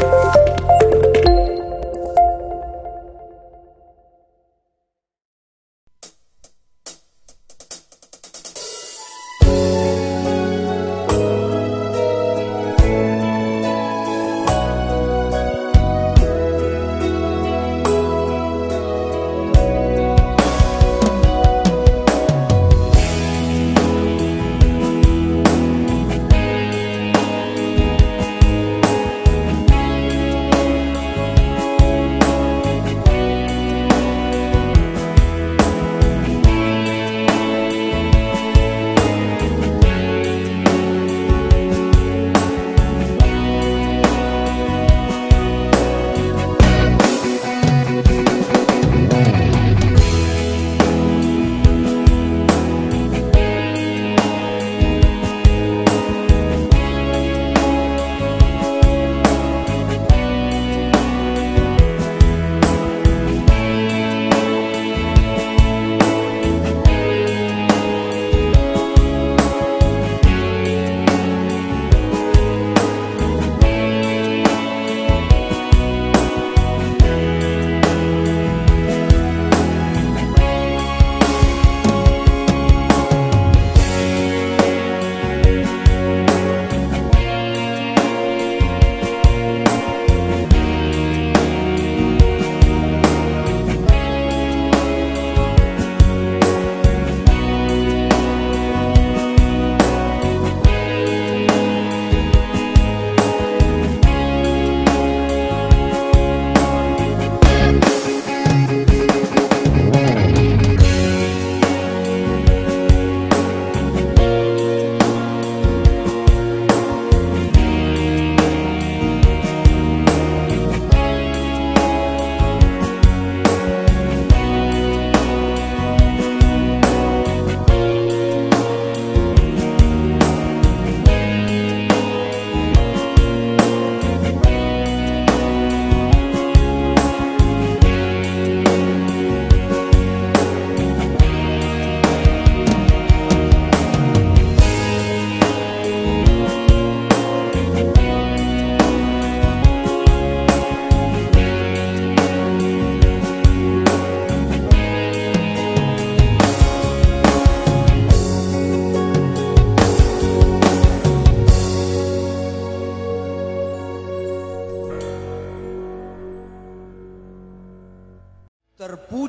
Bye.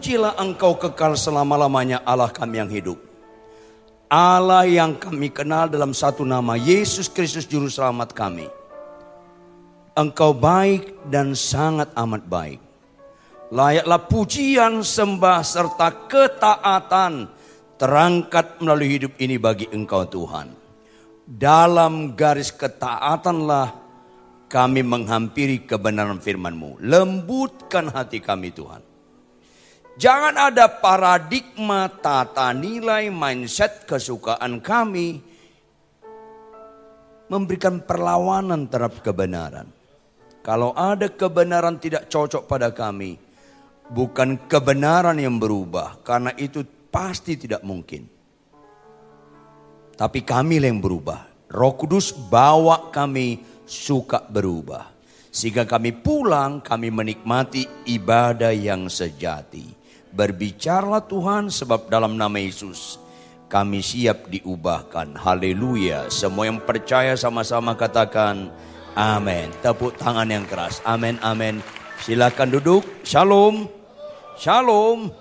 Terpujilah engkau kekal selama-lamanya Allah kami yang hidup. Allah yang kami kenal dalam satu nama Yesus Kristus Juru Selamat kami. Engkau baik dan sangat amat baik. Layaklah pujian, sembah, serta ketaatan terangkat melalui hidup ini bagi engkau Tuhan. Dalam garis ketaatanlah kami menghampiri kebenaran firman-Mu. Lembutkan hati kami Tuhan. Jangan ada paradigma, tata nilai, mindset, kesukaan kami memberikan perlawanan terhadap kebenaran. Kalau ada kebenaran tidak cocok pada kami, bukan kebenaran yang berubah, karena itu pasti tidak mungkin. Tapi kami yang berubah. Roh Kudus bawa kami suka berubah. Sehingga kami pulang, kami menikmati ibadah yang sejati. Berbicaralah Tuhan sebab dalam nama Yesus kami siap diubahkan. Haleluya. Semua yang percaya sama-sama katakan amin. Tepuk tangan yang keras. Amin, amin. Silakan duduk. Shalom. Shalom.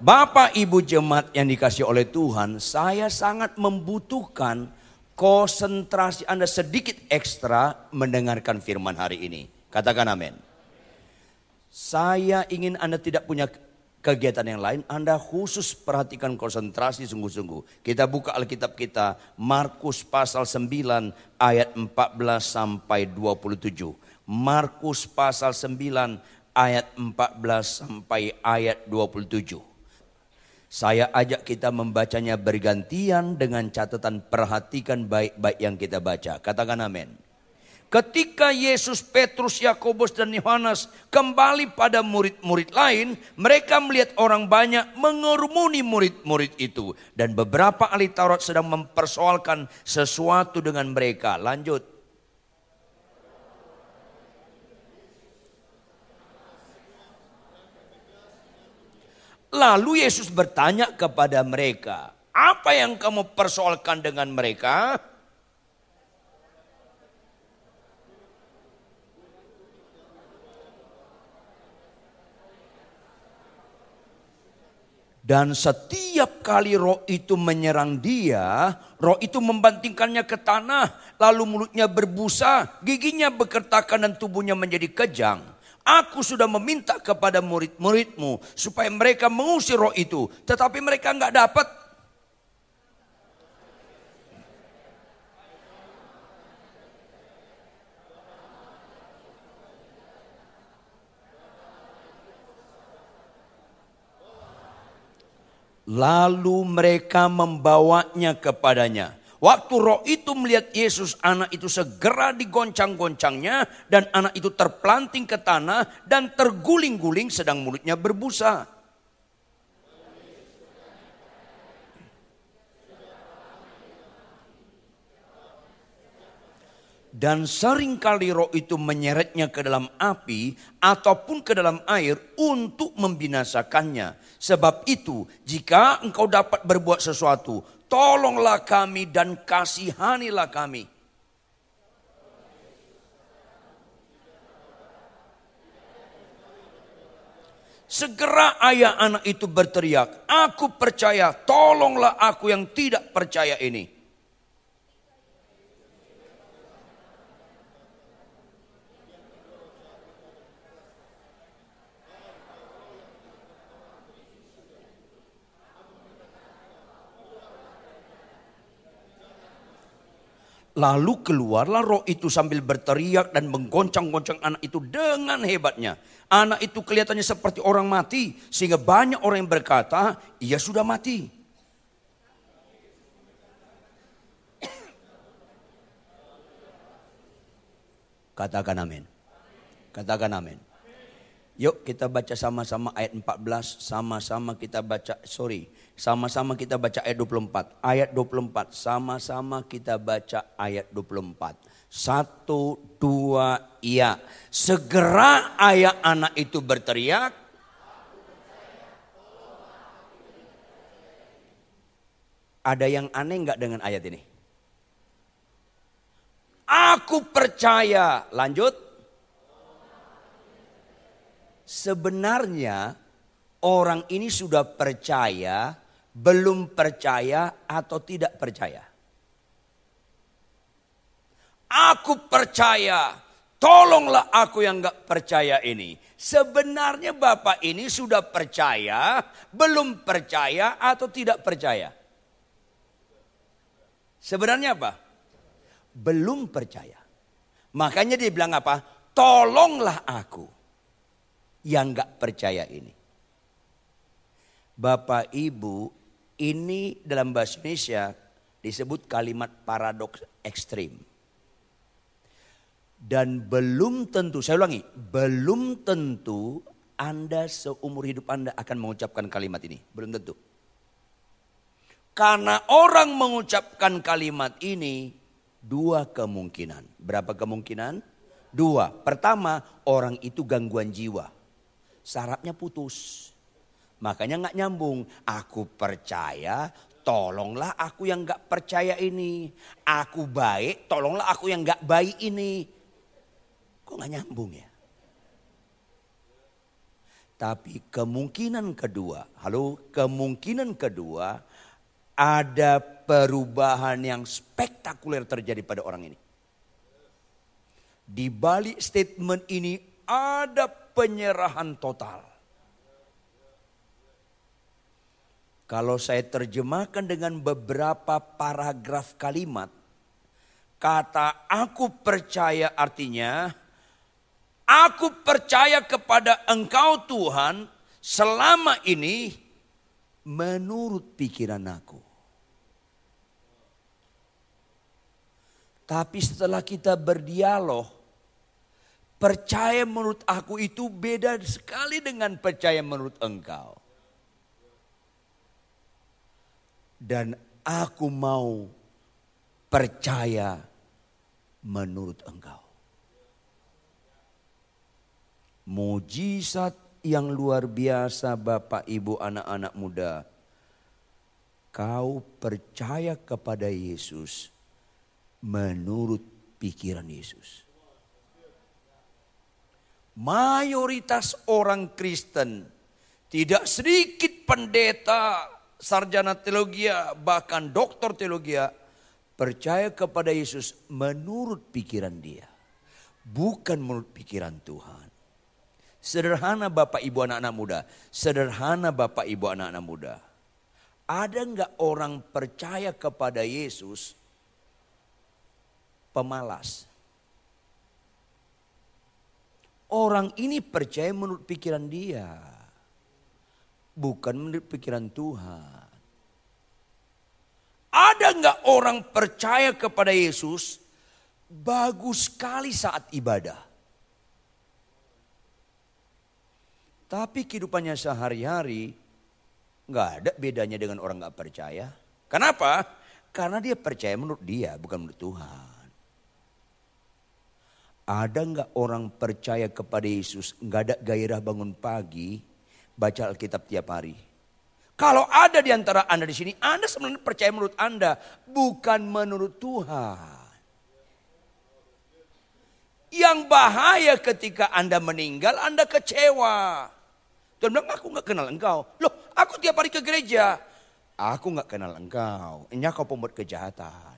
Bapak Ibu jemaat yang dikasih oleh Tuhan, saya sangat membutuhkan konsentrasi Anda sedikit ekstra mendengarkan firman hari ini. Katakan amin. Saya ingin Anda tidak punya kegiatan yang lain, Anda khusus perhatikan konsentrasi sungguh-sungguh. Kita buka Alkitab kita, Markus pasal 9 ayat 14 sampai 27. Markus pasal 9 ayat 14 sampai ayat 27. Saya ajak kita membacanya bergantian dengan catatan perhatikan baik-baik yang kita baca. Katakan amin. Ketika Yesus, Petrus, Yakobus dan Yohanes kembali pada murid-murid lain, mereka melihat orang banyak mengerumuni murid-murid itu dan beberapa ahli Taurat sedang mempersoalkan sesuatu dengan mereka. Lanjut. Lalu Yesus bertanya kepada mereka, "Apa yang kamu persoalkan dengan mereka?" Dan setiap kali roh itu menyerang dia, roh itu membantingkannya ke tanah, lalu mulutnya berbusa, giginya berkertakan dan tubuhnya menjadi kejang. Aku sudah meminta kepada murid-muridmu supaya mereka mengusir roh itu, tetapi mereka nggak dapat. Lalu mereka membawanya kepadanya. Waktu roh itu melihat Yesus, anak itu segera digoncang-goncangnya dan anak itu terpelanting ke tanah dan terguling-guling sedang mulutnya berbusa. Dan sering kali roh itu menyeretnya ke dalam api ataupun ke dalam air untuk membinasakannya. Sebab itu jika engkau dapat berbuat sesuatu, tolonglah kami dan kasihanilah kami. Segera ayah anak itu berteriak, aku percaya, tolonglah aku yang tidak percaya ini. Lalu keluarlah roh itu sambil berteriak dan menggoncang-goncang anak itu dengan hebatnya. Anak itu kelihatannya seperti orang mati sehingga banyak orang yang berkata ia sudah mati. Katakan amin. Katakan amin. Yuk kita baca sama-sama ayat 14, sama-sama kita baca, sorry, sama-sama kita baca ayat 24. Ayat 24, sama-sama kita baca ayat 24. Satu, dua, iya. Segera ayah anak itu berteriak. Ada yang aneh nggak dengan ayat ini? Aku percaya. Lanjut. Sebenarnya orang ini sudah percaya, belum percaya atau tidak percaya. Aku percaya, tolonglah aku yang gak percaya ini. Sebenarnya Bapak ini sudah percaya, belum percaya atau tidak percaya. Sebenarnya apa? Belum percaya. Makanya dia bilang apa? Tolonglah aku yang gak percaya ini. Bapak Ibu, ini dalam bahasa Indonesia disebut kalimat paradoks ekstrim. Dan belum tentu, saya ulangi, belum tentu Anda seumur hidup Anda akan mengucapkan kalimat ini. Belum tentu. Karena orang mengucapkan kalimat ini dua kemungkinan. Berapa kemungkinan? Dua. Pertama, orang itu gangguan jiwa sarapnya putus. Makanya nggak nyambung. Aku percaya, tolonglah aku yang nggak percaya ini. Aku baik, tolonglah aku yang nggak baik ini. Kok nggak nyambung ya? Tapi kemungkinan kedua, halo, kemungkinan kedua ada perubahan yang spektakuler terjadi pada orang ini. Di balik statement ini ada penyerahan total. Kalau saya terjemahkan dengan beberapa paragraf kalimat, kata aku percaya artinya aku percaya kepada Engkau Tuhan selama ini menurut pikiran aku. Tapi setelah kita berdialog, Percaya menurut aku itu beda sekali dengan percaya menurut engkau. Dan aku mau percaya menurut engkau. Mujizat yang luar biasa Bapak Ibu anak-anak muda. Kau percaya kepada Yesus menurut pikiran Yesus. Mayoritas orang Kristen, tidak sedikit pendeta, sarjana teologi, bahkan doktor teologi, percaya kepada Yesus menurut pikiran dia. Bukan menurut pikiran Tuhan. Sederhana Bapak Ibu anak-anak muda. Sederhana Bapak Ibu anak-anak muda. Ada nggak orang percaya kepada Yesus pemalas? Orang ini percaya menurut pikiran dia. Bukan menurut pikiran Tuhan. Ada nggak orang percaya kepada Yesus bagus sekali saat ibadah. Tapi kehidupannya sehari-hari nggak ada bedanya dengan orang nggak percaya. Kenapa? Karena dia percaya menurut dia, bukan menurut Tuhan. Ada nggak orang percaya kepada Yesus nggak ada gairah bangun pagi baca Alkitab tiap hari? Kalau ada di antara anda di sini, anda sebenarnya percaya menurut anda, bukan menurut Tuhan. Yang bahaya ketika anda meninggal, anda kecewa. Tuhan bilang, aku nggak kenal engkau. Loh, aku tiap hari ke gereja. Aku nggak kenal engkau. Ini kau pembuat kejahatan.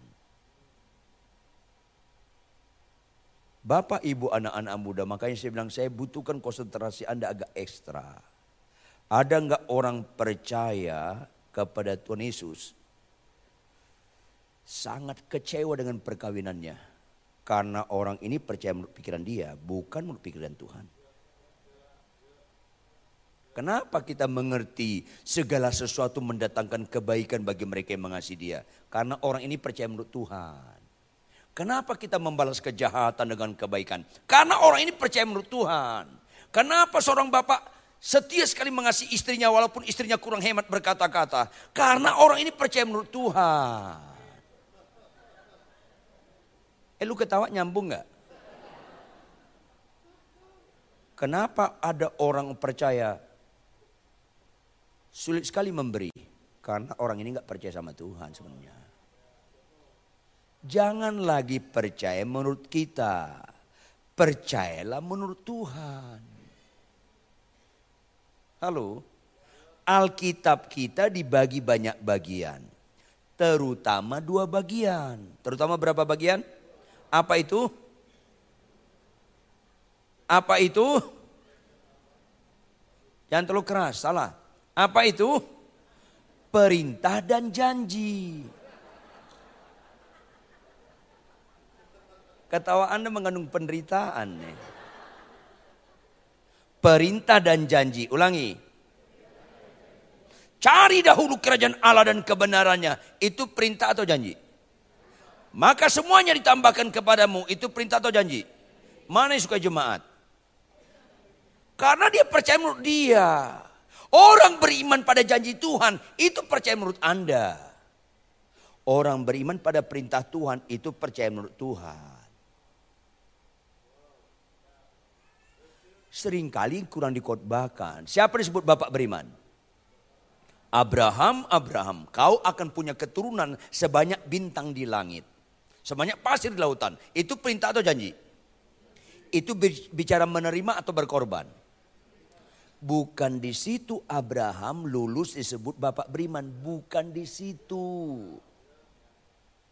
Bapak, ibu, anak-anak muda, makanya saya bilang saya butuhkan konsentrasi Anda agak ekstra. Ada nggak orang percaya kepada Tuhan Yesus? Sangat kecewa dengan perkawinannya. Karena orang ini percaya menurut pikiran dia, bukan menurut pikiran Tuhan. Kenapa kita mengerti segala sesuatu mendatangkan kebaikan bagi mereka yang mengasihi dia? Karena orang ini percaya menurut Tuhan. Kenapa kita membalas kejahatan dengan kebaikan? Karena orang ini percaya menurut Tuhan. Kenapa seorang bapak setia sekali mengasihi istrinya walaupun istrinya kurang hemat berkata-kata? Karena orang ini percaya menurut Tuhan. Eh lu ketawa nyambung gak? Kenapa ada orang percaya sulit sekali memberi? Karena orang ini gak percaya sama Tuhan sebenarnya. Jangan lagi percaya menurut kita. Percayalah menurut Tuhan. Halo. Alkitab kita dibagi banyak bagian. Terutama dua bagian. Terutama berapa bagian? Apa itu? Apa itu? Jangan terlalu keras, salah. Apa itu? Perintah dan janji. Ketawa Anda mengandung penderitaan. Perintah dan janji. Ulangi. Cari dahulu kerajaan Allah dan kebenarannya. Itu perintah atau janji? Maka semuanya ditambahkan kepadamu. Itu perintah atau janji? Mana yang suka jemaat? Karena dia percaya menurut dia. Orang beriman pada janji Tuhan itu percaya menurut Anda. Orang beriman pada perintah Tuhan itu percaya menurut Tuhan. Sering kali kurang dikotbahkan. Siapa disebut bapak beriman? Abraham, Abraham, kau akan punya keturunan sebanyak bintang di langit. Sebanyak pasir di lautan. Itu perintah atau janji? Itu bicara menerima atau berkorban? Bukan di situ Abraham lulus disebut bapak beriman. Bukan di situ.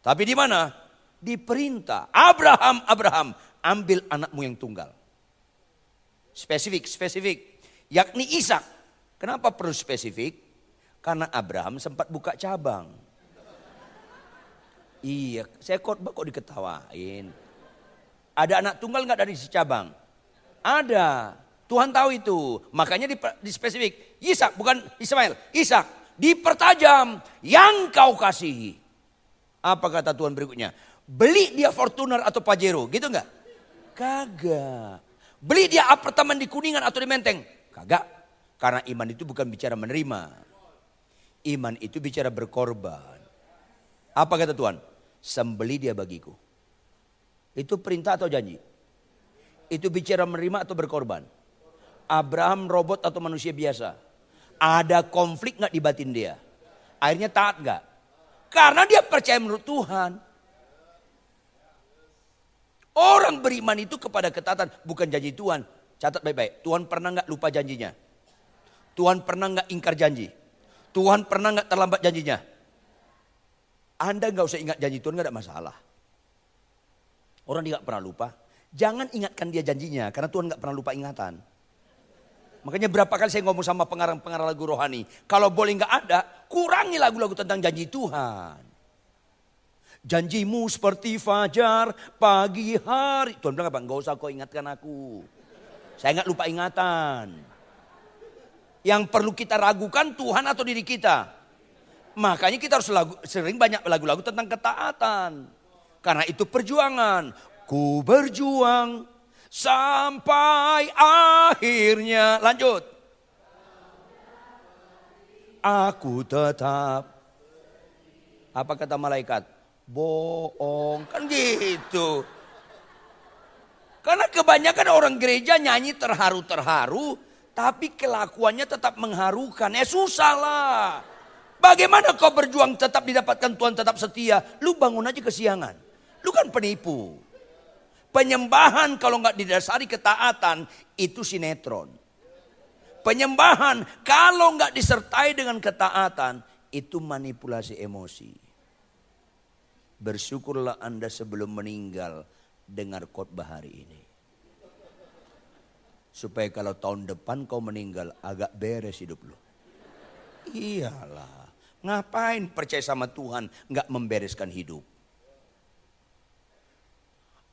Tapi di mana? Di perintah. Abraham, Abraham, ambil anakmu yang tunggal. Spesifik, spesifik. Yakni Ishak. Kenapa perlu spesifik? Karena Abraham sempat buka cabang. Iya, saya khotbah kok diketawain. Ada anak tunggal nggak dari si cabang? Ada. Tuhan tahu itu. Makanya di, di spesifik. Ishak bukan Ismail. Ishak dipertajam yang kau kasihi. Apa kata Tuhan berikutnya? Beli dia Fortuner atau Pajero, gitu nggak? Kagak. Beli dia apartemen di Kuningan atau di Menteng. Kagak. Karena iman itu bukan bicara menerima. Iman itu bicara berkorban. Apa kata Tuhan? Sembeli dia bagiku. Itu perintah atau janji? Itu bicara menerima atau berkorban? Abraham robot atau manusia biasa? Ada konflik nggak di batin dia? Akhirnya taat nggak? Karena dia percaya menurut Tuhan. Orang beriman itu kepada ketaatan, bukan janji Tuhan. Catat baik-baik, Tuhan pernah nggak lupa janjinya? Tuhan pernah nggak ingkar janji? Tuhan pernah nggak terlambat janjinya? Anda nggak usah ingat janji Tuhan nggak ada masalah. Orang nggak pernah lupa. Jangan ingatkan dia janjinya, karena Tuhan nggak pernah lupa ingatan. Makanya berapa kali saya ngomong sama pengarang-pengarang lagu rohani. Kalau boleh nggak ada, kurangi lagu-lagu tentang janji Tuhan. Janjimu seperti fajar pagi hari. Tuhan bilang apa? Enggak usah kau ingatkan aku. Saya nggak lupa ingatan. Yang perlu kita ragukan Tuhan atau diri kita. Makanya kita harus lagu, sering banyak lagu-lagu tentang ketaatan. Karena itu perjuangan. Ku berjuang sampai akhirnya. Lanjut. Aku tetap. Apa kata malaikat? Bohong. Kan gitu. Karena kebanyakan orang gereja nyanyi terharu-terharu, tapi kelakuannya tetap mengharukan. Ya susah lah. Bagaimana kau berjuang tetap didapatkan Tuhan tetap setia? Lu bangun aja kesiangan. Lu kan penipu. Penyembahan kalau nggak didasari ketaatan itu sinetron. Penyembahan kalau nggak disertai dengan ketaatan itu manipulasi emosi. Bersyukurlah Anda sebelum meninggal dengar khotbah hari ini. Supaya kalau tahun depan kau meninggal agak beres hidup lo. Iyalah, ngapain percaya sama Tuhan nggak membereskan hidup?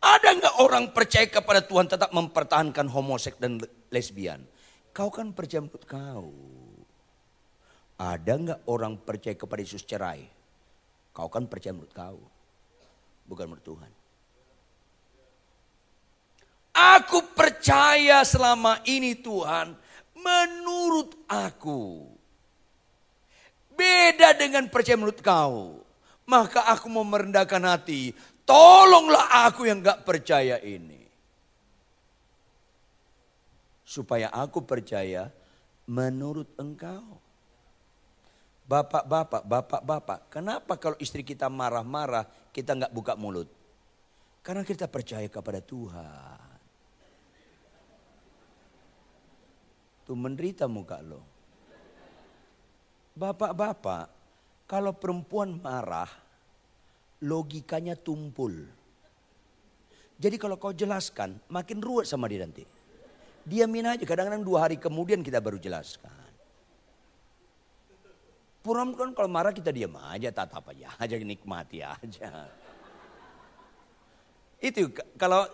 Ada nggak orang percaya kepada Tuhan tetap mempertahankan homoseks dan lesbian? Kau kan percaya kau. Ada nggak orang percaya kepada Yesus cerai? Kau kan percaya menurut kau bukan menurut Tuhan. Aku percaya selama ini Tuhan menurut aku. Beda dengan percaya menurut kau. Maka aku mau merendahkan hati. Tolonglah aku yang gak percaya ini. Supaya aku percaya menurut engkau. Bapak-bapak, bapak-bapak, kenapa kalau istri kita marah-marah kita nggak buka mulut? Karena kita percaya kepada Tuhan. Tuh menderita muka lo. Bapak-bapak, kalau perempuan marah, logikanya tumpul. Jadi kalau kau jelaskan, makin ruwet sama dia nanti. Diamin aja, kadang-kadang dua hari kemudian kita baru jelaskan. Puram kan kalau marah kita diam aja, tatap aja, aja nikmati aja. Itu kalau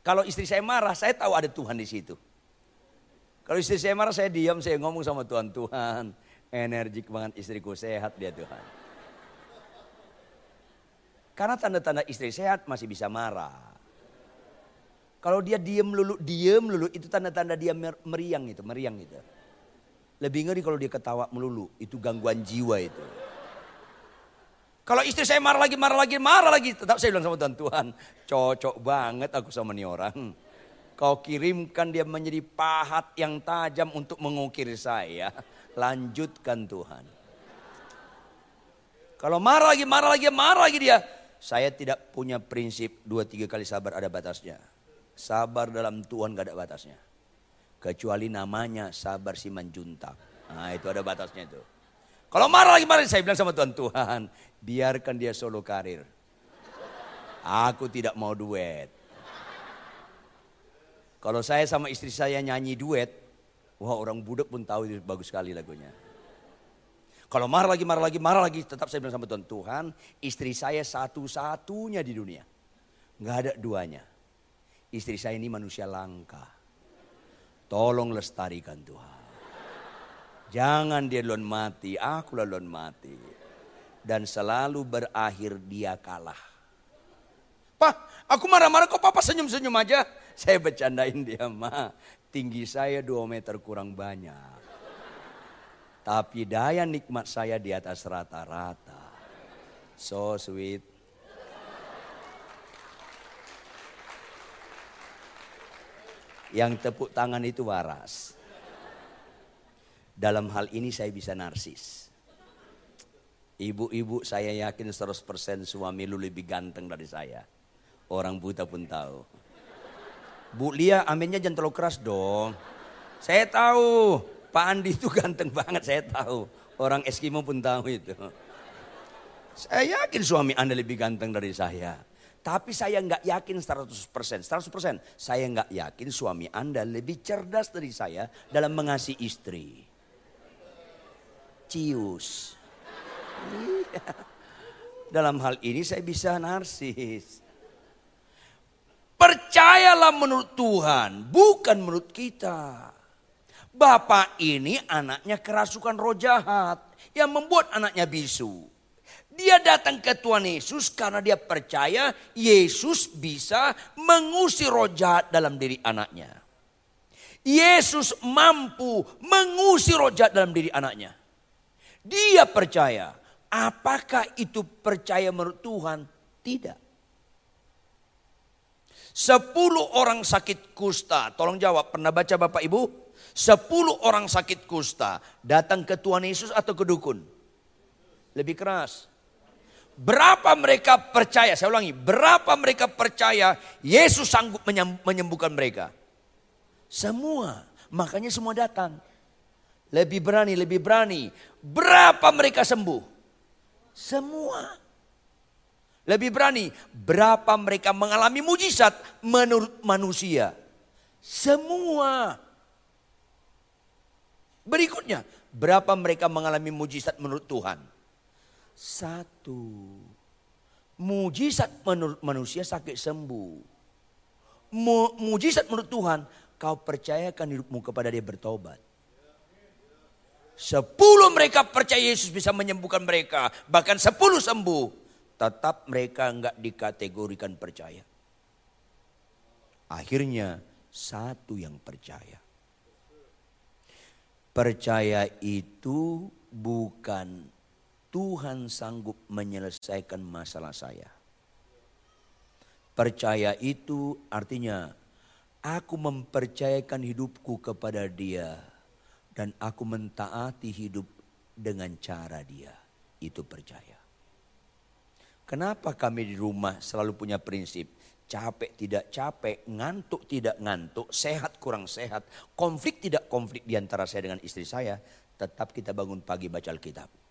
kalau istri saya marah, saya tahu ada Tuhan di situ. Kalau istri saya marah, saya diam, saya ngomong sama Tuhan, Tuhan, energi banget istriku sehat dia Tuhan. Karena tanda-tanda istri sehat masih bisa marah. Kalau dia diam lulu, diam lulu, itu tanda-tanda dia meriang itu, meriang itu. Lebih ngeri kalau dia ketawa melulu. Itu gangguan jiwa itu. Kalau istri saya marah lagi, marah lagi, marah lagi. Tetap saya bilang sama Tuhan, Tuhan cocok banget aku sama nih orang. Kau kirimkan dia menjadi pahat yang tajam untuk mengukir saya. Lanjutkan Tuhan. Kalau marah lagi, marah lagi, marah lagi dia. Saya tidak punya prinsip dua tiga kali sabar ada batasnya. Sabar dalam Tuhan gak ada batasnya. Kecuali namanya sabar siman juntak. Nah itu ada batasnya itu. Kalau marah lagi marah saya bilang sama Tuhan, Tuhan biarkan dia solo karir. Aku tidak mau duet. Kalau saya sama istri saya nyanyi duet, wah orang budak pun tahu itu bagus sekali lagunya. Kalau marah lagi, marah lagi, marah lagi, tetap saya bilang sama Tuhan, Tuhan istri saya satu-satunya di dunia. Nggak ada duanya. Istri saya ini manusia langka. Tolong lestarikan Tuhan. Jangan dia lon mati, aku lon mati. Dan selalu berakhir dia kalah. Pak, aku marah-marah kok papa senyum-senyum aja. Saya bercandain dia, ma. Tinggi saya dua meter kurang banyak. Tapi daya nikmat saya di atas rata-rata. So sweet. Yang tepuk tangan itu waras. Dalam hal ini saya bisa narsis. Ibu-ibu saya yakin 100% suami lu lebih ganteng dari saya. Orang buta pun tahu. Bu Lia aminnya jangan terlalu keras dong. Saya tahu Pak Andi itu ganteng banget saya tahu. Orang Eskimo pun tahu itu. Saya yakin suami Anda lebih ganteng dari saya. Tapi saya nggak yakin 100%. 100% saya nggak yakin suami Anda lebih cerdas dari saya dalam mengasihi istri. Cius. Iya. Dalam hal ini saya bisa narsis. Percayalah menurut Tuhan, bukan menurut kita. Bapak ini anaknya kerasukan roh jahat yang membuat anaknya bisu. Dia datang ke Tuhan Yesus karena dia percaya Yesus bisa mengusir roh jahat dalam diri anaknya. Yesus mampu mengusir roh jahat dalam diri anaknya. Dia percaya. Apakah itu percaya menurut Tuhan? Tidak. Sepuluh orang sakit kusta. Tolong jawab, pernah baca Bapak Ibu? Sepuluh orang sakit kusta datang ke Tuhan Yesus atau ke dukun? Lebih keras. Berapa mereka percaya, saya ulangi, berapa mereka percaya Yesus sanggup menyembuhkan mereka? Semua, makanya semua datang. Lebih berani, lebih berani. Berapa mereka sembuh? Semua. Lebih berani, berapa mereka mengalami mujizat menurut manusia? Semua. Berikutnya, berapa mereka mengalami mujizat menurut Tuhan? Satu. Mujizat menurut manusia sakit sembuh. Mujizat menurut Tuhan, kau percayakan hidupmu kepada dia bertobat. Sepuluh mereka percaya Yesus bisa menyembuhkan mereka. Bahkan sepuluh sembuh. Tetap mereka enggak dikategorikan percaya. Akhirnya satu yang percaya. Percaya itu bukan Tuhan sanggup menyelesaikan masalah saya. Percaya itu artinya aku mempercayakan hidupku kepada Dia dan aku mentaati hidup dengan cara Dia. Itu percaya. Kenapa kami di rumah selalu punya prinsip capek tidak capek, ngantuk tidak ngantuk, sehat kurang sehat, konflik tidak konflik di antara saya dengan istri saya, tetap kita bangun pagi baca Alkitab.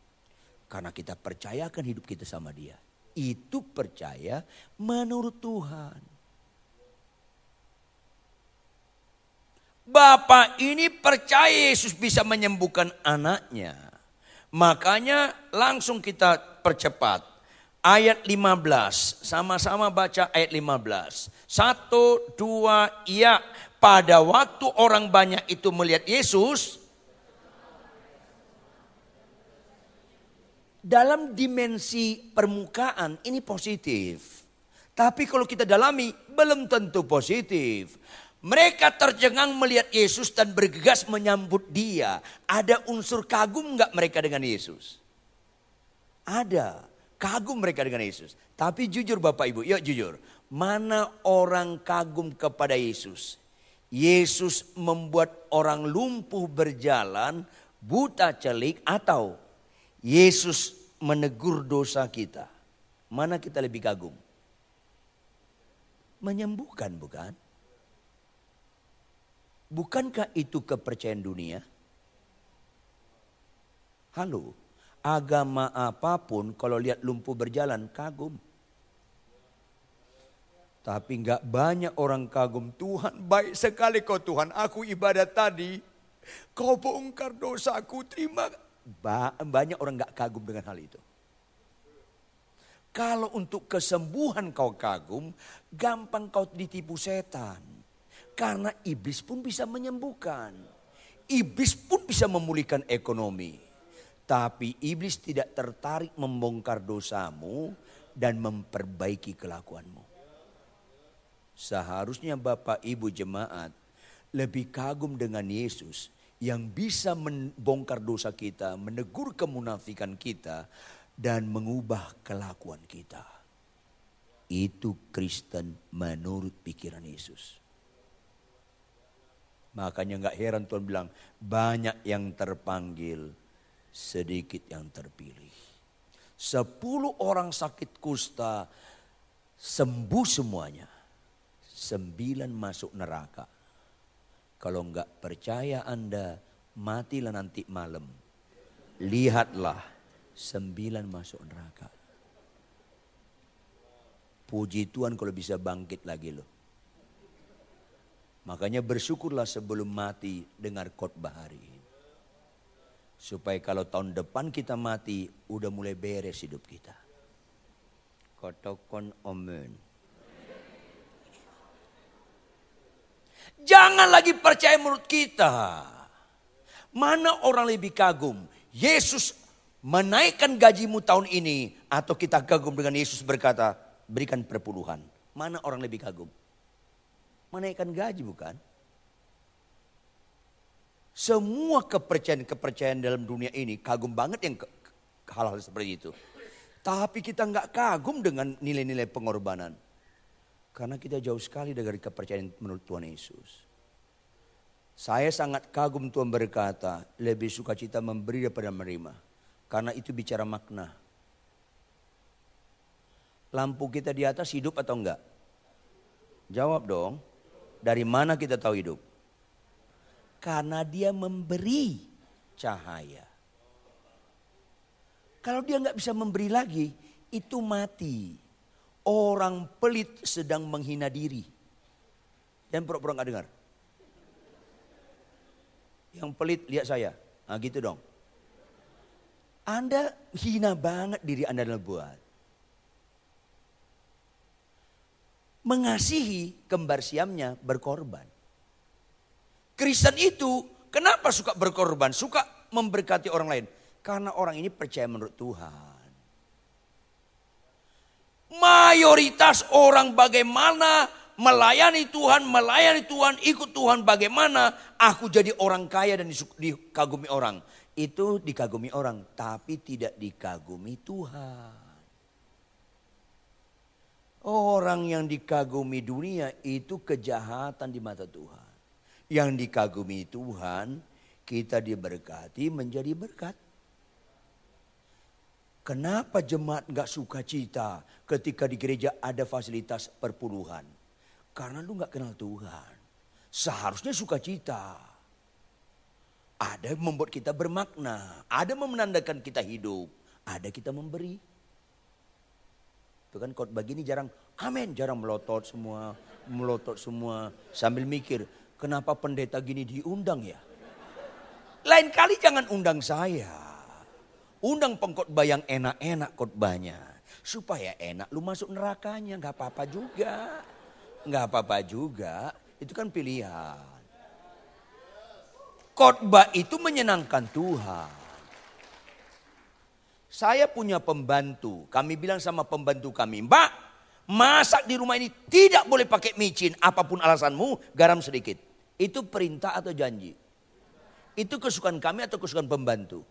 Karena kita percayakan hidup kita sama dia. Itu percaya menurut Tuhan. Bapak ini percaya Yesus bisa menyembuhkan anaknya. Makanya langsung kita percepat. Ayat 15, sama-sama baca ayat 15. Satu, dua, iya. Pada waktu orang banyak itu melihat Yesus, dalam dimensi permukaan ini positif. Tapi kalau kita dalami belum tentu positif. Mereka tercengang melihat Yesus dan bergegas menyambut dia. Ada unsur kagum nggak mereka dengan Yesus? Ada. Kagum mereka dengan Yesus. Tapi jujur Bapak Ibu, yuk jujur. Mana orang kagum kepada Yesus? Yesus membuat orang lumpuh berjalan, buta celik atau Yesus menegur dosa kita. Mana kita lebih kagum? Menyembuhkan bukan? Bukankah itu kepercayaan dunia? Halo, agama apa pun kalau lihat lumpuh berjalan kagum. Tapi nggak banyak orang kagum Tuhan baik sekali kau Tuhan aku ibadat tadi. Kau bongkar dosaku terima banyak orang gak kagum dengan hal itu. Kalau untuk kesembuhan kau kagum, gampang kau ditipu setan. Karena iblis pun bisa menyembuhkan. Iblis pun bisa memulihkan ekonomi. Tapi iblis tidak tertarik membongkar dosamu dan memperbaiki kelakuanmu. Seharusnya Bapak Ibu jemaat lebih kagum dengan Yesus yang bisa membongkar dosa kita, menegur kemunafikan kita, dan mengubah kelakuan kita. Itu Kristen menurut pikiran Yesus. Makanya nggak heran Tuhan bilang banyak yang terpanggil, sedikit yang terpilih. Sepuluh orang sakit kusta sembuh semuanya. Sembilan masuk neraka. Kalau nggak percaya Anda, matilah nanti malam. Lihatlah, sembilan masuk neraka. Puji Tuhan kalau bisa bangkit lagi loh. Makanya bersyukurlah sebelum mati dengar khotbah hari ini. Supaya kalau tahun depan kita mati, udah mulai beres hidup kita. Katakan amin. Jangan lagi percaya menurut kita. Mana orang lebih kagum? Yesus menaikkan gajimu tahun ini atau kita kagum dengan Yesus berkata, berikan perpuluhan. Mana orang lebih kagum? menaikkan gaji bukan? Semua kepercayaan-kepercayaan dalam dunia ini kagum banget yang hal-hal seperti itu. Tapi kita nggak kagum dengan nilai-nilai pengorbanan. Karena kita jauh sekali dari kepercayaan menurut Tuhan Yesus. Saya sangat kagum Tuhan berkata, lebih suka cita memberi daripada menerima. Karena itu bicara makna. Lampu kita di atas hidup atau enggak? Jawab dong. Dari mana kita tahu hidup? Karena dia memberi cahaya. Kalau dia nggak bisa memberi lagi, itu mati. Orang pelit sedang menghina diri. Dan pura-pura nggak dengar. Yang pelit lihat saya. Nah gitu dong. Anda hina banget diri Anda dalam buat. mengasihi kembar siamnya berkorban. Kristen itu kenapa suka berkorban, suka memberkati orang lain? Karena orang ini percaya menurut Tuhan. Mayoritas orang bagaimana melayani Tuhan, melayani Tuhan, ikut Tuhan bagaimana aku jadi orang kaya dan dikagumi orang. Itu dikagumi orang, tapi tidak dikagumi Tuhan. Orang yang dikagumi dunia itu kejahatan di mata Tuhan. Yang dikagumi Tuhan, kita diberkati menjadi berkat. Kenapa jemaat gak suka cita ketika di gereja ada fasilitas perpuluhan? Karena lu gak kenal Tuhan. Seharusnya suka cita. Ada yang membuat kita bermakna. Ada menandakan kita hidup. Ada kita memberi. Itu kan khotbah gini jarang, amin, jarang melotot semua, melotot semua. Sambil mikir, kenapa pendeta gini diundang ya? Lain kali jangan undang saya. Undang pengkhotbah yang enak-enak khotbahnya. Supaya enak lu masuk nerakanya, nggak apa-apa juga. Nggak apa-apa juga, itu kan pilihan. Khotbah itu menyenangkan Tuhan. Saya punya pembantu. Kami bilang sama pembantu kami, Mbak, masak di rumah ini tidak boleh pakai micin. Apa pun alasanmu, garam sedikit. Itu perintah atau janji? Itu kesukaan kami atau kesukaan pembantu?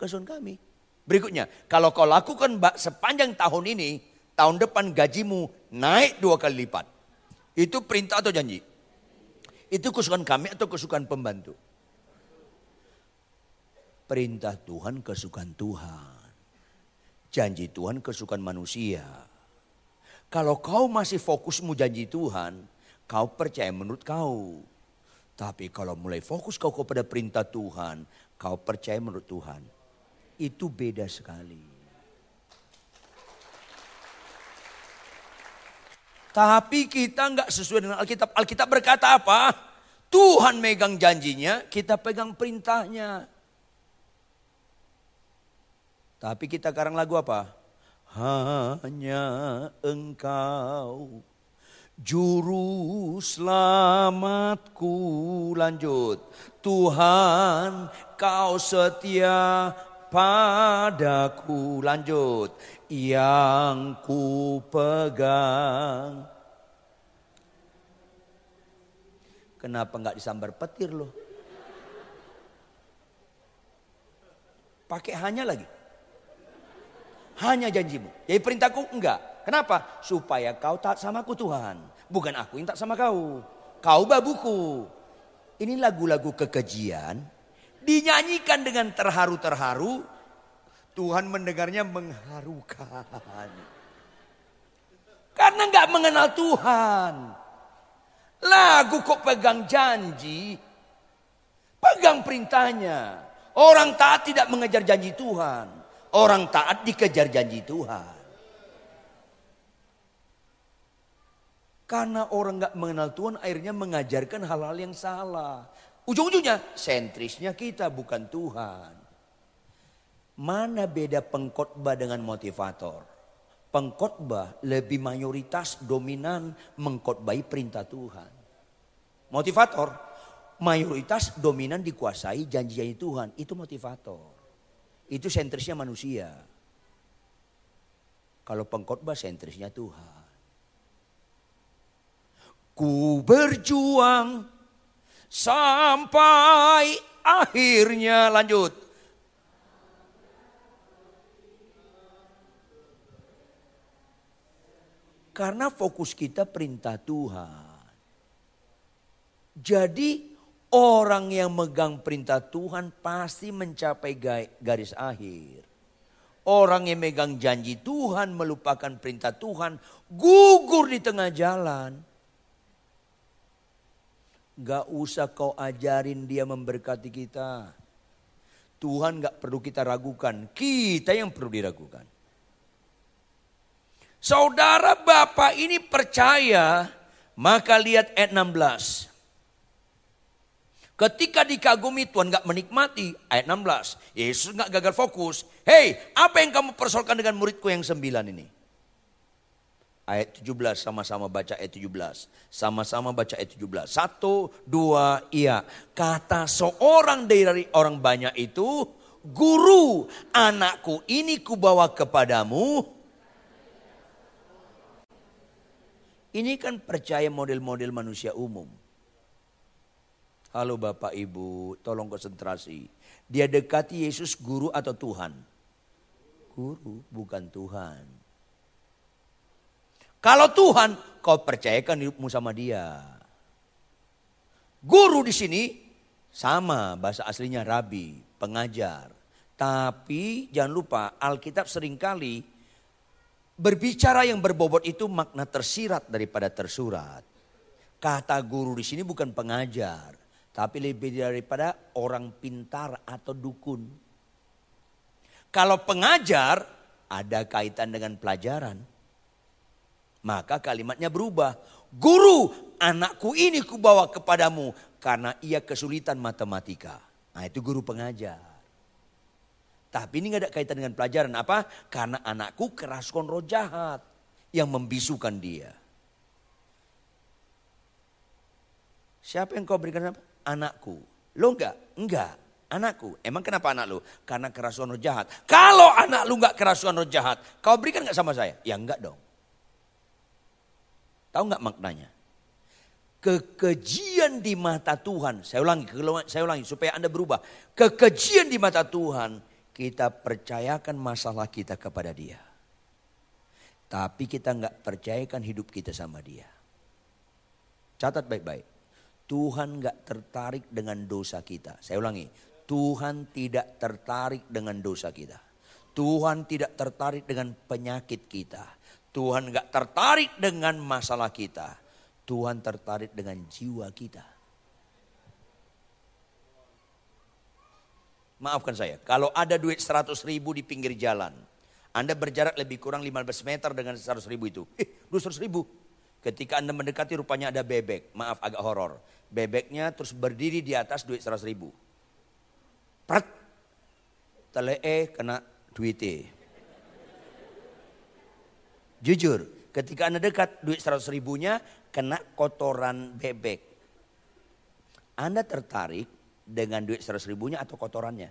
Kesukaan kami. Berikutnya, kalau kau lakukan sepanjang tahun ini, tahun depan gajimu naik dua kali lipat. Itu perintah atau janji? Itu kesukaan kami atau kesukaan pembantu? Perintah Tuhan kesukaan Tuhan. Janji Tuhan kesukaan manusia. Kalau kau masih fokusmu janji Tuhan, kau percaya menurut kau. Tapi kalau mulai fokus kau kepada perintah Tuhan, kau percaya menurut Tuhan. Itu beda sekali. Tapi kita nggak sesuai dengan Alkitab. Alkitab berkata apa? Tuhan megang janjinya, kita pegang perintahnya. Tapi kita karang lagu apa? Hanya engkau juru selamatku lanjut. Tuhan kau setia padaku lanjut. Yang ku pegang. Kenapa nggak disambar petir loh? Pakai hanya lagi. Hanya janjimu. Jadi perintahku enggak. Kenapa? Supaya kau taat sama aku Tuhan. Bukan aku yang taat sama kau. Kau babuku. Ini lagu-lagu kekejian dinyanyikan dengan terharu-terharu. Tuhan mendengarnya mengharukan. Karena nggak mengenal Tuhan. Lagu kok pegang janji. Pegang perintahnya. Orang taat tidak mengejar janji Tuhan. Orang taat dikejar janji Tuhan. Karena orang nggak mengenal Tuhan akhirnya mengajarkan hal-hal yang salah. Ujung-ujungnya sentrisnya kita bukan Tuhan. Mana beda pengkhotbah dengan motivator? Pengkhotbah lebih mayoritas dominan mengkhotbahi perintah Tuhan. Motivator mayoritas dominan dikuasai janji-janji Tuhan. Itu motivator. Itu sentrisnya manusia. Kalau pengkhotbah sentrisnya Tuhan. Ku berjuang sampai akhirnya lanjut. Karena fokus kita perintah Tuhan. Jadi orang yang megang perintah Tuhan pasti mencapai garis akhir. Orang yang megang janji Tuhan melupakan perintah Tuhan gugur di tengah jalan. Gak usah kau ajarin dia memberkati kita. Tuhan gak perlu kita ragukan. Kita yang perlu diragukan. Saudara Bapak ini percaya. Maka lihat ayat 16. Ketika dikagumi Tuhan gak menikmati. Ayat 16. Yesus gak gagal fokus. Hei apa yang kamu persoalkan dengan muridku yang sembilan ini? Ayat 17 sama-sama baca ayat 17. Sama-sama baca ayat 17. Satu, dua, iya. Kata seorang dari orang banyak itu, guru anakku ini kubawa kepadamu. Ini kan percaya model-model manusia umum. Halo Bapak Ibu, tolong konsentrasi. Dia dekati Yesus guru atau Tuhan? Guru, bukan Tuhan. Kalau Tuhan, kau percayakan hidupmu sama dia. Guru di sini sama bahasa aslinya rabi, pengajar. Tapi jangan lupa Alkitab sering kali berbicara yang berbobot itu makna tersirat daripada tersurat. Kata guru di sini bukan pengajar, tapi lebih daripada orang pintar atau dukun. Kalau pengajar ada kaitan dengan pelajaran. Maka kalimatnya berubah. Guru, anakku ini kubawa kepadamu karena ia kesulitan matematika. Nah itu guru pengajar. Tapi ini gak ada kaitan dengan pelajaran. Apa? Karena anakku kerasukan roh jahat yang membisukan dia. Siapa yang kau berikan apa? Anakku. Lo enggak? Enggak. Anakku. Emang kenapa anak lu? Karena kerasukan roh jahat. Kalau anak lu enggak kerasukan roh jahat, kau berikan enggak sama saya? Ya enggak dong. Tahu nggak maknanya? Kekejian di mata Tuhan, saya ulangi, saya ulangi supaya Anda berubah. Kekejian di mata Tuhan, kita percayakan masalah kita kepada dia. Tapi kita nggak percayakan hidup kita sama dia. Catat baik-baik. Tuhan nggak tertarik dengan dosa kita. Saya ulangi, Tuhan tidak tertarik dengan dosa kita. Tuhan tidak tertarik dengan penyakit kita. Tuhan gak tertarik dengan masalah kita. Tuhan tertarik dengan jiwa kita. Maafkan saya, kalau ada duit 100 ribu di pinggir jalan. Anda berjarak lebih kurang 15 meter dengan 100 ribu itu. Eh, 200 ribu. Ketika Anda mendekati rupanya ada bebek. Maaf agak horor. Bebeknya terus berdiri di atas duit 100 ribu. Prat. Telee kena duitnya. Jujur, ketika Anda dekat duit 100 ribunya kena kotoran bebek. Anda tertarik dengan duit 100 ribunya atau kotorannya?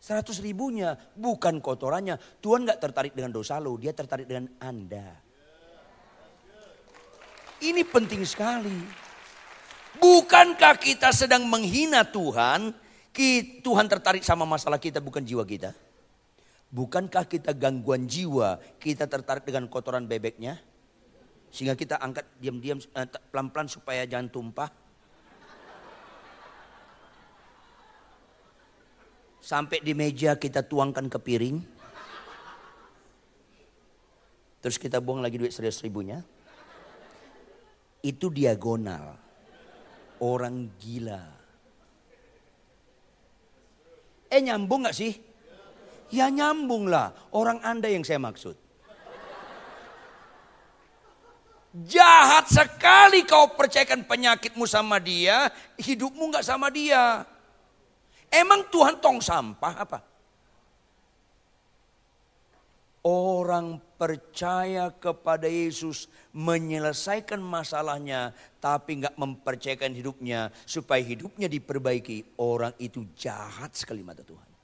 100 ribunya bukan kotorannya. Tuhan gak tertarik dengan dosa lo, dia tertarik dengan Anda. Ini penting sekali. Bukankah kita sedang menghina Tuhan? Tuhan tertarik sama masalah kita bukan jiwa kita. Bukankah kita gangguan jiwa, kita tertarik dengan kotoran bebeknya? Sehingga kita angkat diam-diam eh, pelan-pelan supaya jangan tumpah. Sampai di meja kita tuangkan ke piring. Terus kita buang lagi duit seribu ribunya. Itu diagonal. Orang gila. Eh nyambung gak sih? Ya nyambung lah. Orang anda yang saya maksud. Jahat sekali kau percayakan penyakitmu sama dia. Hidupmu gak sama dia. Emang Tuhan tong sampah apa? Orang percaya kepada Yesus menyelesaikan masalahnya tapi nggak mempercayakan hidupnya supaya hidupnya diperbaiki. Orang itu jahat sekali mata Tuhan.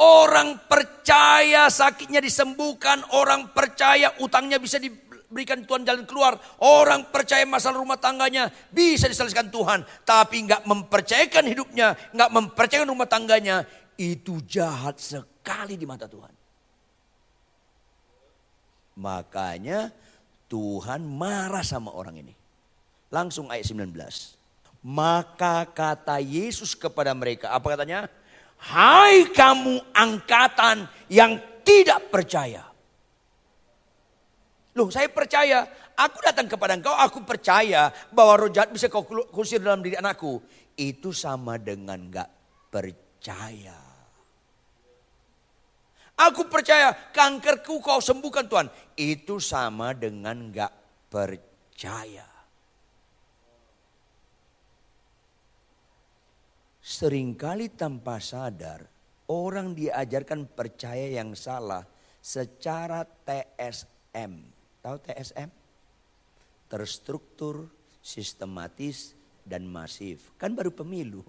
Orang percaya sakitnya disembuhkan, orang percaya utangnya bisa di, berikan Tuhan jalan keluar. Orang percaya masalah rumah tangganya bisa diselesaikan Tuhan. Tapi nggak mempercayakan hidupnya, nggak mempercayakan rumah tangganya. Itu jahat sekali di mata Tuhan. Makanya Tuhan marah sama orang ini. Langsung ayat 19. Maka kata Yesus kepada mereka, apa katanya? Hai kamu angkatan yang tidak percaya. Loh saya percaya, aku datang kepada engkau, aku percaya bahwa roh jahat bisa kau kusir dalam diri anakku. Itu sama dengan gak percaya. Aku percaya kankerku kau sembuhkan Tuhan. Itu sama dengan gak percaya. Seringkali tanpa sadar orang diajarkan percaya yang salah secara TSM. Tahu TSM? Terstruktur, sistematis, dan masif. Kan baru pemilu.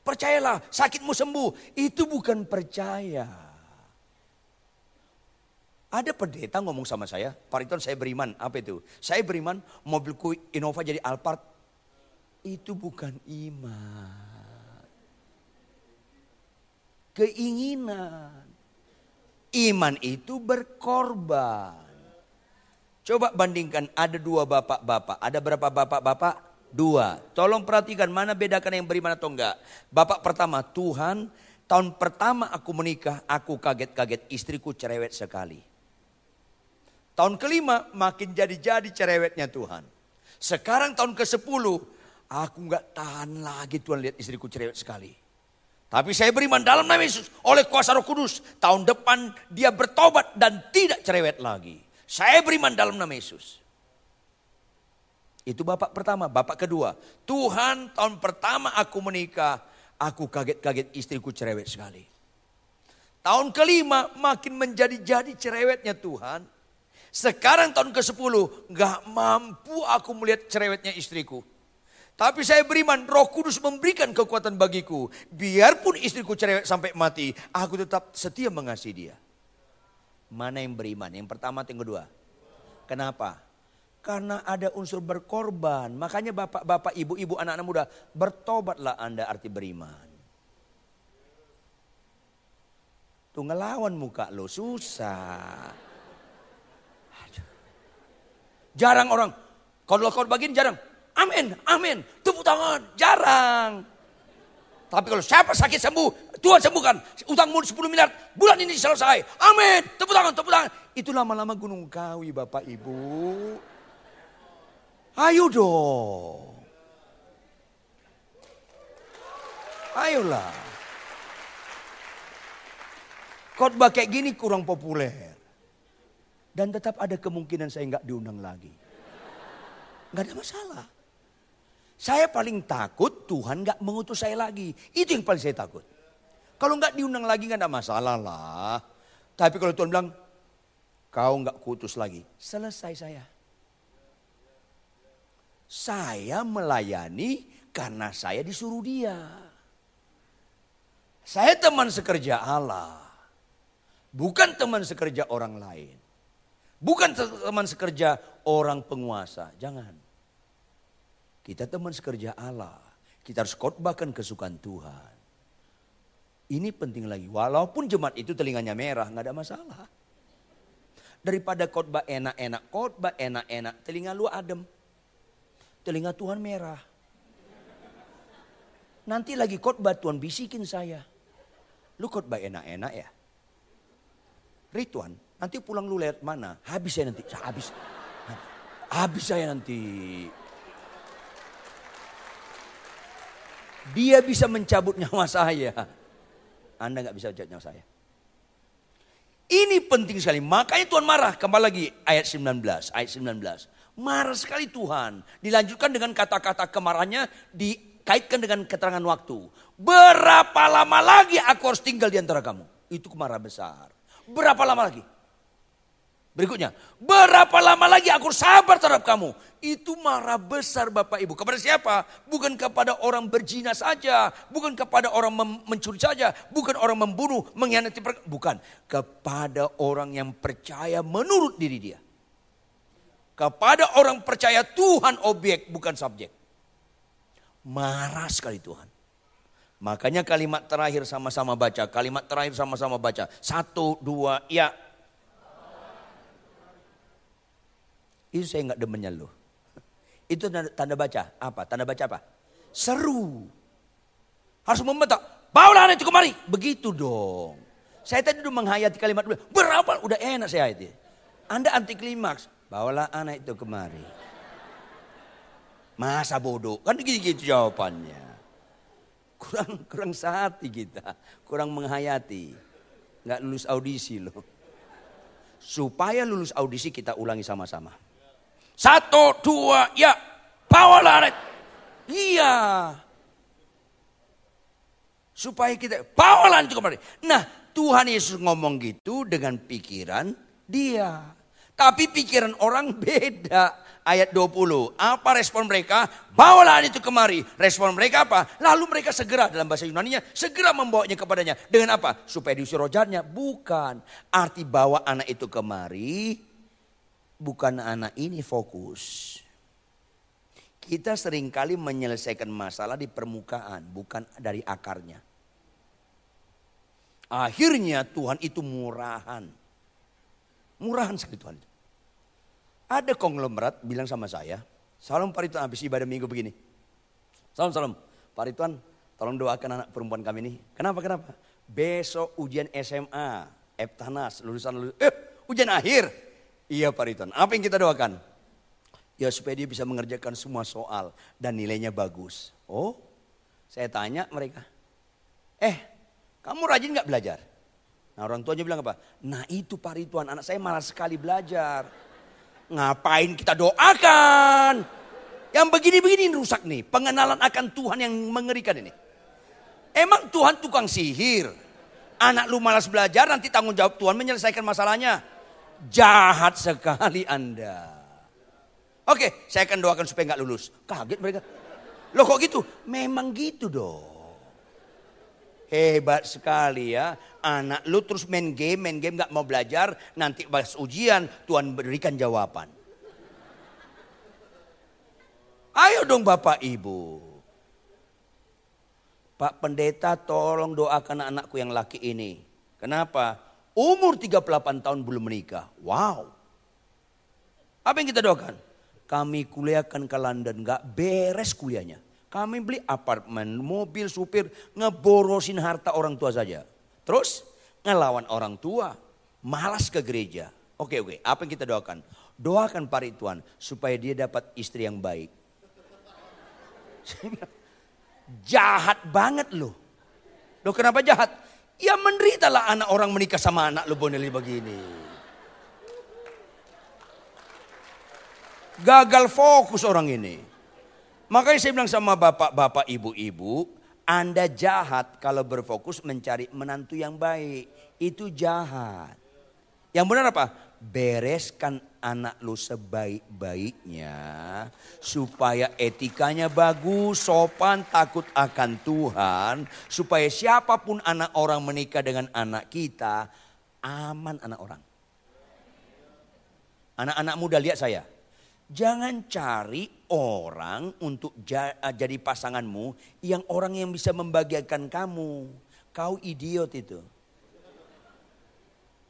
Percayalah, sakitmu sembuh. Itu bukan percaya. Ada pendeta ngomong sama saya, Pak Riton saya beriman. Apa itu? Saya beriman mobilku Innova jadi Alphard. Itu bukan iman. Keinginan. Iman itu berkorban. Coba bandingkan ada dua bapak-bapak. Ada berapa bapak-bapak? Dua. Tolong perhatikan mana bedakan yang beriman atau enggak. Bapak pertama, Tuhan tahun pertama aku menikah, aku kaget-kaget istriku cerewet sekali. Tahun kelima makin jadi-jadi cerewetnya Tuhan. Sekarang tahun ke-10 aku enggak tahan lagi Tuhan lihat istriku cerewet sekali. Tapi saya beriman dalam nama Yesus oleh kuasa roh kudus. Tahun depan dia bertobat dan tidak cerewet lagi. Saya beriman dalam nama Yesus. Itu bapak pertama. Bapak kedua. Tuhan tahun pertama aku menikah. Aku kaget-kaget istriku cerewet sekali. Tahun kelima makin menjadi-jadi cerewetnya Tuhan. Sekarang tahun ke sepuluh gak mampu aku melihat cerewetnya istriku. Tapi saya beriman, roh kudus memberikan kekuatan bagiku. Biarpun istriku cerewet sampai mati, aku tetap setia mengasihi dia. Mana yang beriman? Yang pertama atau yang kedua? Kenapa? Karena ada unsur berkorban. Makanya bapak-bapak, ibu-ibu, anak-anak muda, bertobatlah anda arti beriman. Tuh ngelawan muka lo, susah. Jarang orang, kalau kau bagian jarang. Amin, amin. Tepuk tangan, jarang. Tapi kalau siapa sakit sembuh, Tuhan sembuhkan. Utangmu 10 miliar, bulan ini selesai. Amin, tepuk tangan, tepuk tangan. Itu lama-lama gunung kawi Bapak Ibu. Ayo dong. Ayolah. Khotbah kayak gini kurang populer. Dan tetap ada kemungkinan saya nggak diundang lagi. Nggak ada masalah. Saya paling takut Tuhan gak mengutus saya lagi. Itu yang paling saya takut. Kalau gak diundang lagi gak ada masalah lah. Tapi kalau Tuhan bilang, kau gak kutus lagi. Selesai saya. Saya melayani karena saya disuruh dia. Saya teman sekerja Allah. Bukan teman sekerja orang lain. Bukan teman sekerja orang penguasa. Jangan. Kita teman sekerja Allah. Kita harus khotbahkan kesukaan Tuhan. Ini penting lagi. Walaupun jemaat itu telinganya merah, nggak ada masalah. Daripada khotbah enak-enak, khotbah enak-enak, telinga lu adem. Telinga Tuhan merah. Nanti lagi khotbah Tuhan bisikin saya. Lu khotbah enak-enak ya. Rituan, nanti pulang lu lihat mana? Habis saya nanti, habis. Habis saya nanti. Dia bisa mencabut nyawa saya. Anda nggak bisa jawab saya. Ini penting sekali. Makanya Tuhan marah. Kembali lagi ayat 19. Ayat 19. Marah sekali Tuhan. Dilanjutkan dengan kata-kata kemarahannya dikaitkan dengan keterangan waktu. Berapa lama lagi aku harus tinggal di antara kamu? Itu kemarahan besar. Berapa lama lagi? Berikutnya, berapa lama lagi aku sabar terhadap kamu? Itu marah besar Bapak Ibu. Kepada siapa? Bukan kepada orang berzina saja. Bukan kepada orang mencuri saja. Bukan orang membunuh, mengkhianati. Bukan. Kepada orang yang percaya menurut diri dia. Kepada orang percaya Tuhan objek bukan subjek. Marah sekali Tuhan. Makanya kalimat terakhir sama-sama baca. Kalimat terakhir sama-sama baca. Satu, dua, ya Itu saya nggak demennya loh. Itu tanda, tanda baca. Apa? Tanda baca apa? Seru. Harus membentak. Bawalah anak itu kemari. Begitu dong. Saya tadi udah menghayati kalimat dulu. Berapa? Udah enak saya itu. Anda anti klimaks. Bawalah anak itu kemari. Masa bodoh. Kan gitu-gitu jawabannya. Kurang kurang sehati kita. Kurang menghayati. Nggak lulus audisi loh. Supaya lulus audisi kita ulangi sama-sama. Satu, dua, ya. Bawalah. Iya. Supaya kita, bawalah itu kembali. Nah, Tuhan Yesus ngomong gitu dengan pikiran dia. Tapi pikiran orang beda. Ayat 20. Apa respon mereka? Bawalah itu kemari. Respon mereka apa? Lalu mereka segera dalam bahasa Yunani-nya segera membawanya kepadanya. Dengan apa? Supaya diusir rojarnya. Bukan. Arti bawa anak itu kemari bukan anak ini fokus. Kita sering kali menyelesaikan masalah di permukaan, bukan dari akarnya. Akhirnya Tuhan itu murahan. Murahan sekali Tuhan. Ada konglomerat bilang sama saya, Salam Pak Rituan habis ibadah minggu begini. Salam salam, Pak Rituan tolong doakan anak perempuan kami ini. Kenapa kenapa? Besok ujian SMA, Eptanas, lulusan lulusan, eh ujian akhir. Iya Pak Riton. Apa yang kita doakan? Ya supaya dia bisa mengerjakan semua soal dan nilainya bagus. Oh, saya tanya mereka. Eh, kamu rajin nggak belajar? Nah orang tuanya bilang apa? Nah itu Pak Rituan, anak saya malas sekali belajar. Ngapain kita doakan? Yang begini-begini rusak nih. Pengenalan akan Tuhan yang mengerikan ini. Emang Tuhan tukang sihir? Anak lu malas belajar nanti tanggung jawab Tuhan menyelesaikan masalahnya. Jahat sekali Anda. Oke, saya akan doakan supaya nggak lulus. Kaget mereka. Loh kok gitu? Memang gitu dong. Hebat sekali ya. Anak lu terus main game, main game nggak mau belajar. Nanti pas ujian Tuhan berikan jawaban. Ayo dong Bapak Ibu. Pak Pendeta tolong doakan anakku yang laki ini. Kenapa? Umur 38 tahun belum menikah. Wow. Apa yang kita doakan? Kami kuliahkan ke London, gak beres kuliahnya. Kami beli apartemen, mobil, supir, ngeborosin harta orang tua saja. Terus ngelawan orang tua, malas ke gereja. Oke oke, apa yang kita doakan? Doakan Pak Rituan supaya dia dapat istri yang baik. Jahat banget loh. Loh kenapa jahat? Ya menderitalah anak orang menikah sama anak lu Bonelli begini. Gagal fokus orang ini. Makanya saya bilang sama bapak-bapak, ibu-ibu, Anda jahat kalau berfokus mencari menantu yang baik. Itu jahat. Yang benar apa? Bereskan anak lu sebaik-baiknya supaya etikanya bagus, sopan, takut akan Tuhan, supaya siapa pun anak orang menikah dengan anak kita aman anak orang. Anak-anak muda lihat saya. Jangan cari orang untuk jadi pasanganmu yang orang yang bisa membahagiakan kamu. Kau idiot itu.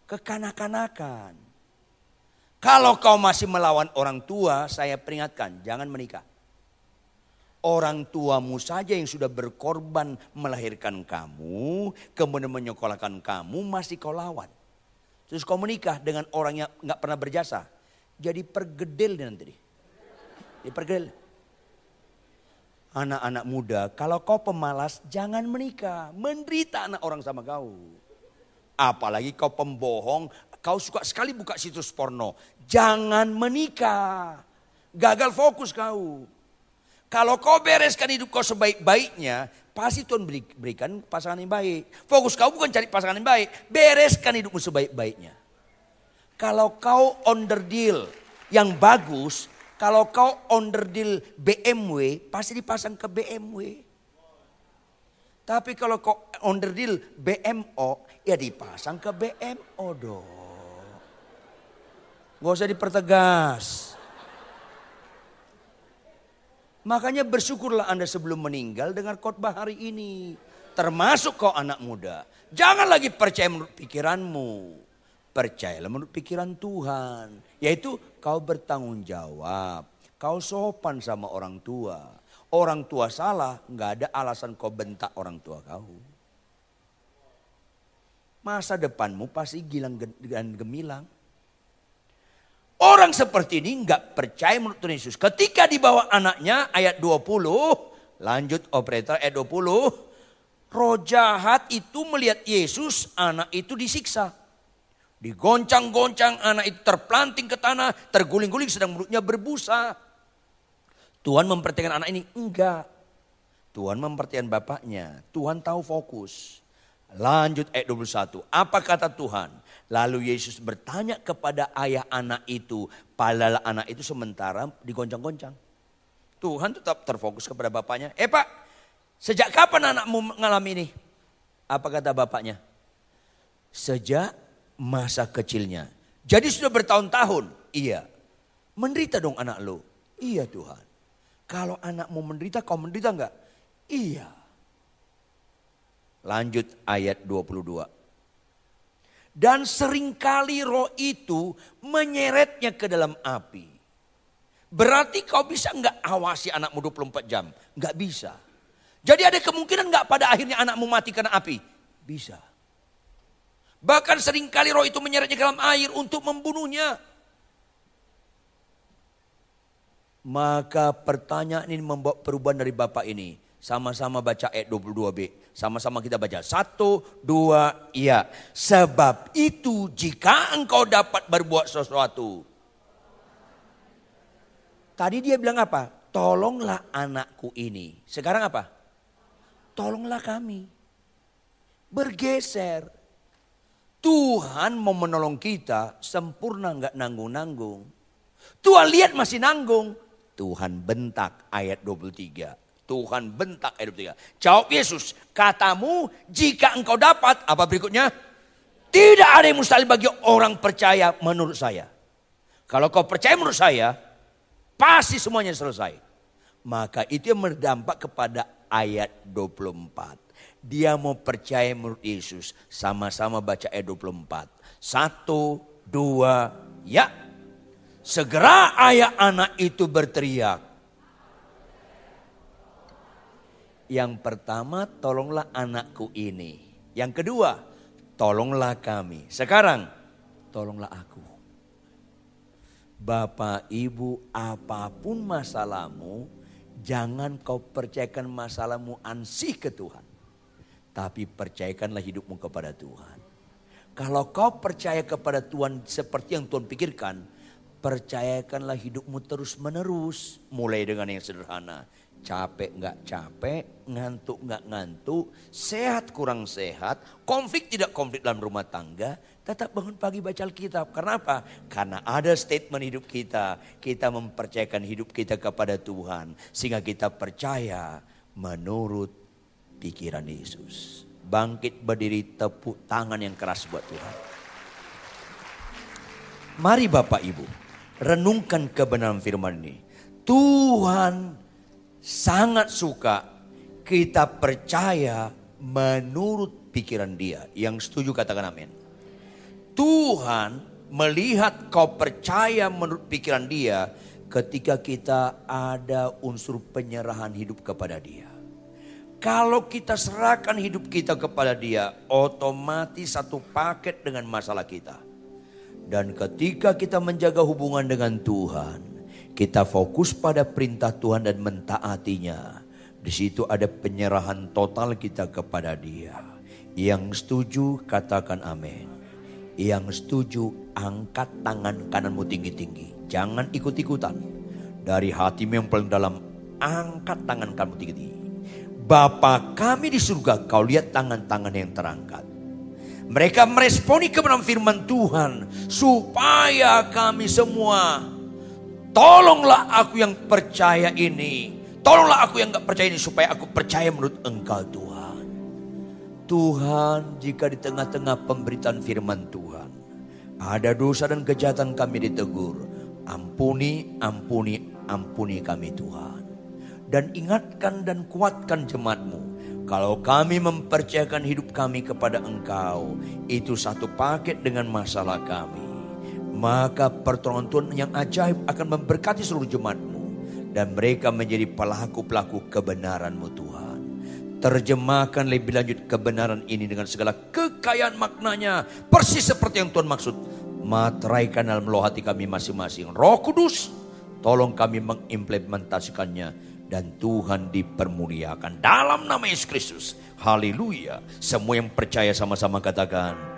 Kekanak-kanakan. Kalau kau masih melawan orang tua, saya peringatkan, jangan menikah. Orang tuamu saja yang sudah berkorban melahirkan kamu, kemudian menyekolahkan kamu, masih kau lawan. Terus kau menikah dengan orang yang nggak pernah berjasa. Jadi pergedel nanti. Jadi pergedel. Anak-anak muda, kalau kau pemalas jangan menikah. Menderita anak orang sama kau. Apalagi kau pembohong, kau suka sekali buka situs porno. Jangan menikah. Gagal fokus kau. Kalau kau bereskan hidup kau sebaik-baiknya, pasti Tuhan berikan pasangan yang baik. Fokus kau bukan cari pasangan yang baik, bereskan hidupmu sebaik-baiknya. Kalau kau under deal yang bagus, kalau kau onderdil BMW, pasti dipasang ke BMW. Tapi kalau kau onderdil BMO, ya dipasang ke BMO dong. Gak usah dipertegas. Makanya bersyukurlah Anda sebelum meninggal dengan khotbah hari ini. Termasuk kau anak muda. Jangan lagi percaya menurut pikiranmu. Percayalah menurut pikiran Tuhan. Yaitu kau bertanggung jawab. Kau sopan sama orang tua. Orang tua salah, nggak ada alasan kau bentak orang tua kau. Masa depanmu pasti gilang dan gemilang. Orang seperti ini nggak percaya menurut Tuhan Yesus. Ketika dibawa anaknya ayat 20, lanjut operator ayat 20. Roh jahat itu melihat Yesus, anak itu disiksa. Digoncang-goncang anak itu terplanting ke tanah, terguling-guling sedang mulutnya berbusa. Tuhan memperhatikan anak ini? Enggak. Tuhan memperhatikan bapaknya. Tuhan tahu fokus. Lanjut ayat 21. Apa kata Tuhan? Lalu Yesus bertanya kepada ayah anak itu. Padahal anak itu sementara digoncang-goncang. Tuhan tetap terfokus kepada bapaknya. Eh pak, sejak kapan anakmu mengalami ini? Apa kata bapaknya? Sejak masa kecilnya. Jadi sudah bertahun-tahun. Iya. Menderita dong anak lo. Iya Tuhan. Kalau anakmu menderita, kau menderita enggak? Iya. Lanjut ayat 22. Dan sering kali roh itu menyeretnya ke dalam api. Berarti kau bisa enggak awasi anakmu 24 jam? Enggak bisa. Jadi ada kemungkinan enggak pada akhirnya anakmu mati karena api? Bisa. Bahkan sering kali roh itu menyeretnya ke dalam air untuk membunuhnya. Maka pertanyaan ini membawa perubahan dari Bapak ini. Sama-sama baca ayat 22b. Sama-sama kita baca. Satu, dua, iya. Sebab itu jika engkau dapat berbuat sesuatu. Tadi dia bilang apa? Tolonglah anakku ini. Sekarang apa? Tolonglah kami. Bergeser Tuhan mau menolong kita sempurna nggak nanggung-nanggung. Tuhan lihat masih nanggung. Tuhan bentak ayat 23. Tuhan bentak ayat 23. Jawab Yesus, katamu jika engkau dapat, apa berikutnya? Tidak ada yang mustahil bagi orang percaya menurut saya. Kalau kau percaya menurut saya, pasti semuanya selesai. Maka itu yang berdampak kepada ayat 24 dia mau percaya menurut Yesus. Sama-sama baca ayat 24. Satu, dua, ya. Segera ayah anak itu berteriak. Yang pertama, tolonglah anakku ini. Yang kedua, tolonglah kami. Sekarang, tolonglah aku. Bapak, ibu, apa pun masalahmu, jangan kau percayakan masalahmu ansih ke Tuhan. Tapi percayakanlah hidupmu kepada Tuhan. Kalau kau percaya kepada Tuhan seperti yang Tuhan pikirkan, percayakanlah hidupmu terus menerus. Mulai dengan yang sederhana. Capek nggak capek, ngantuk nggak ngantuk, sehat kurang sehat, konflik tidak konflik dalam rumah tangga, tetap bangun pagi baca Alkitab. Karena apa? Karena ada statement hidup kita, kita mempercayakan hidup kita kepada Tuhan. Sehingga kita percaya menurut pikiran Yesus. Bangkit berdiri tepuk tangan yang keras buat Tuhan. Mari Bapak Ibu, renungkan kebenaran firman ini. Tuhan sangat suka kita percaya menurut pikiran dia. Yang setuju katakan amin. Tuhan melihat kau percaya menurut pikiran dia ketika kita ada unsur penyerahan hidup kepada dia. Kalau kita serahkan hidup kita kepada dia, otomatis satu paket dengan masalah kita. Dan ketika kita menjaga hubungan dengan Tuhan, kita fokus pada perintah Tuhan dan mentaatinya. Di situ ada penyerahan total kita kepada dia. Yang setuju katakan amin. Yang setuju angkat tangan kananmu tinggi-tinggi. Jangan ikut-ikutan. Dari hatimu yang paling dalam angkat tangan kananmu tinggi-tinggi. Bapa kami di surga, kau lihat tangan-tangan yang terangkat. Mereka meresponi kebenaran firman Tuhan supaya kami semua tolonglah aku yang percaya ini. Tolonglah aku yang gak percaya ini supaya aku percaya menurut engkau Tuhan. Tuhan jika di tengah-tengah pemberitaan firman Tuhan. Ada dosa dan kejahatan kami ditegur. Ampuni, ampuni, ampuni kami Tuhan dan ingatkan dan kuatkan jemaatmu. Kalau kami mempercayakan hidup kami kepada engkau, itu satu paket dengan masalah kami. Maka pertolongan Tuhan yang ajaib akan memberkati seluruh jemaatmu. Dan mereka menjadi pelaku-pelaku kebenaranmu Tuhan. Terjemahkan lebih lanjut kebenaran ini dengan segala kekayaan maknanya. Persis seperti yang Tuhan maksud. Materaikan dalam loh hati kami masing-masing. Roh Kudus, tolong kami mengimplementasikannya dan Tuhan dipermuliakan dalam nama Yesus Kristus. Haleluya. Semua yang percaya sama-sama katakan